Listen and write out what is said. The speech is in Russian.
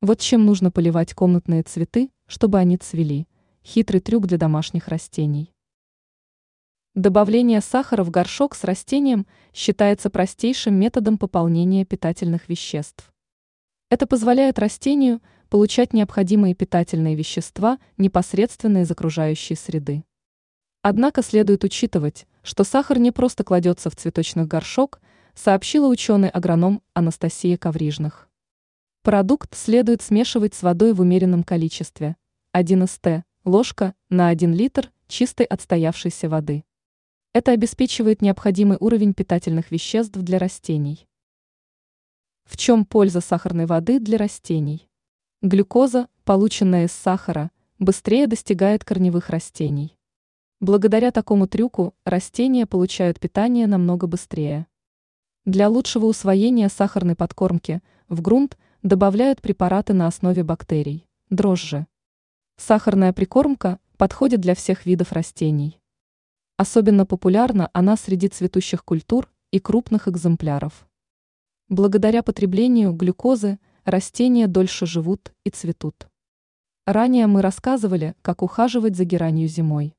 Вот чем нужно поливать комнатные цветы, чтобы они цвели. Хитрый трюк для домашних растений. Добавление сахара в горшок с растением считается простейшим методом пополнения питательных веществ. Это позволяет растению получать необходимые питательные вещества непосредственно из окружающей среды. Однако следует учитывать, что сахар не просто кладется в цветочный горшок, сообщила ученый-агроном Анастасия Коврижных. Продукт следует смешивать с водой в умеренном количестве – 1 ст, ложка на 1 литр чистой отстоявшейся воды. Это обеспечивает необходимый уровень питательных веществ для растений. В чем польза сахарной воды для растений? Глюкоза, полученная из сахара, быстрее достигает корневых растений. Благодаря такому трюку растения получают питание намного быстрее. Для лучшего усвоения сахарной подкормки в грунт добавляют препараты на основе бактерий, дрожжи. Сахарная прикормка подходит для всех видов растений. Особенно популярна она среди цветущих культур и крупных экземпляров. Благодаря потреблению глюкозы растения дольше живут и цветут. Ранее мы рассказывали, как ухаживать за геранью зимой.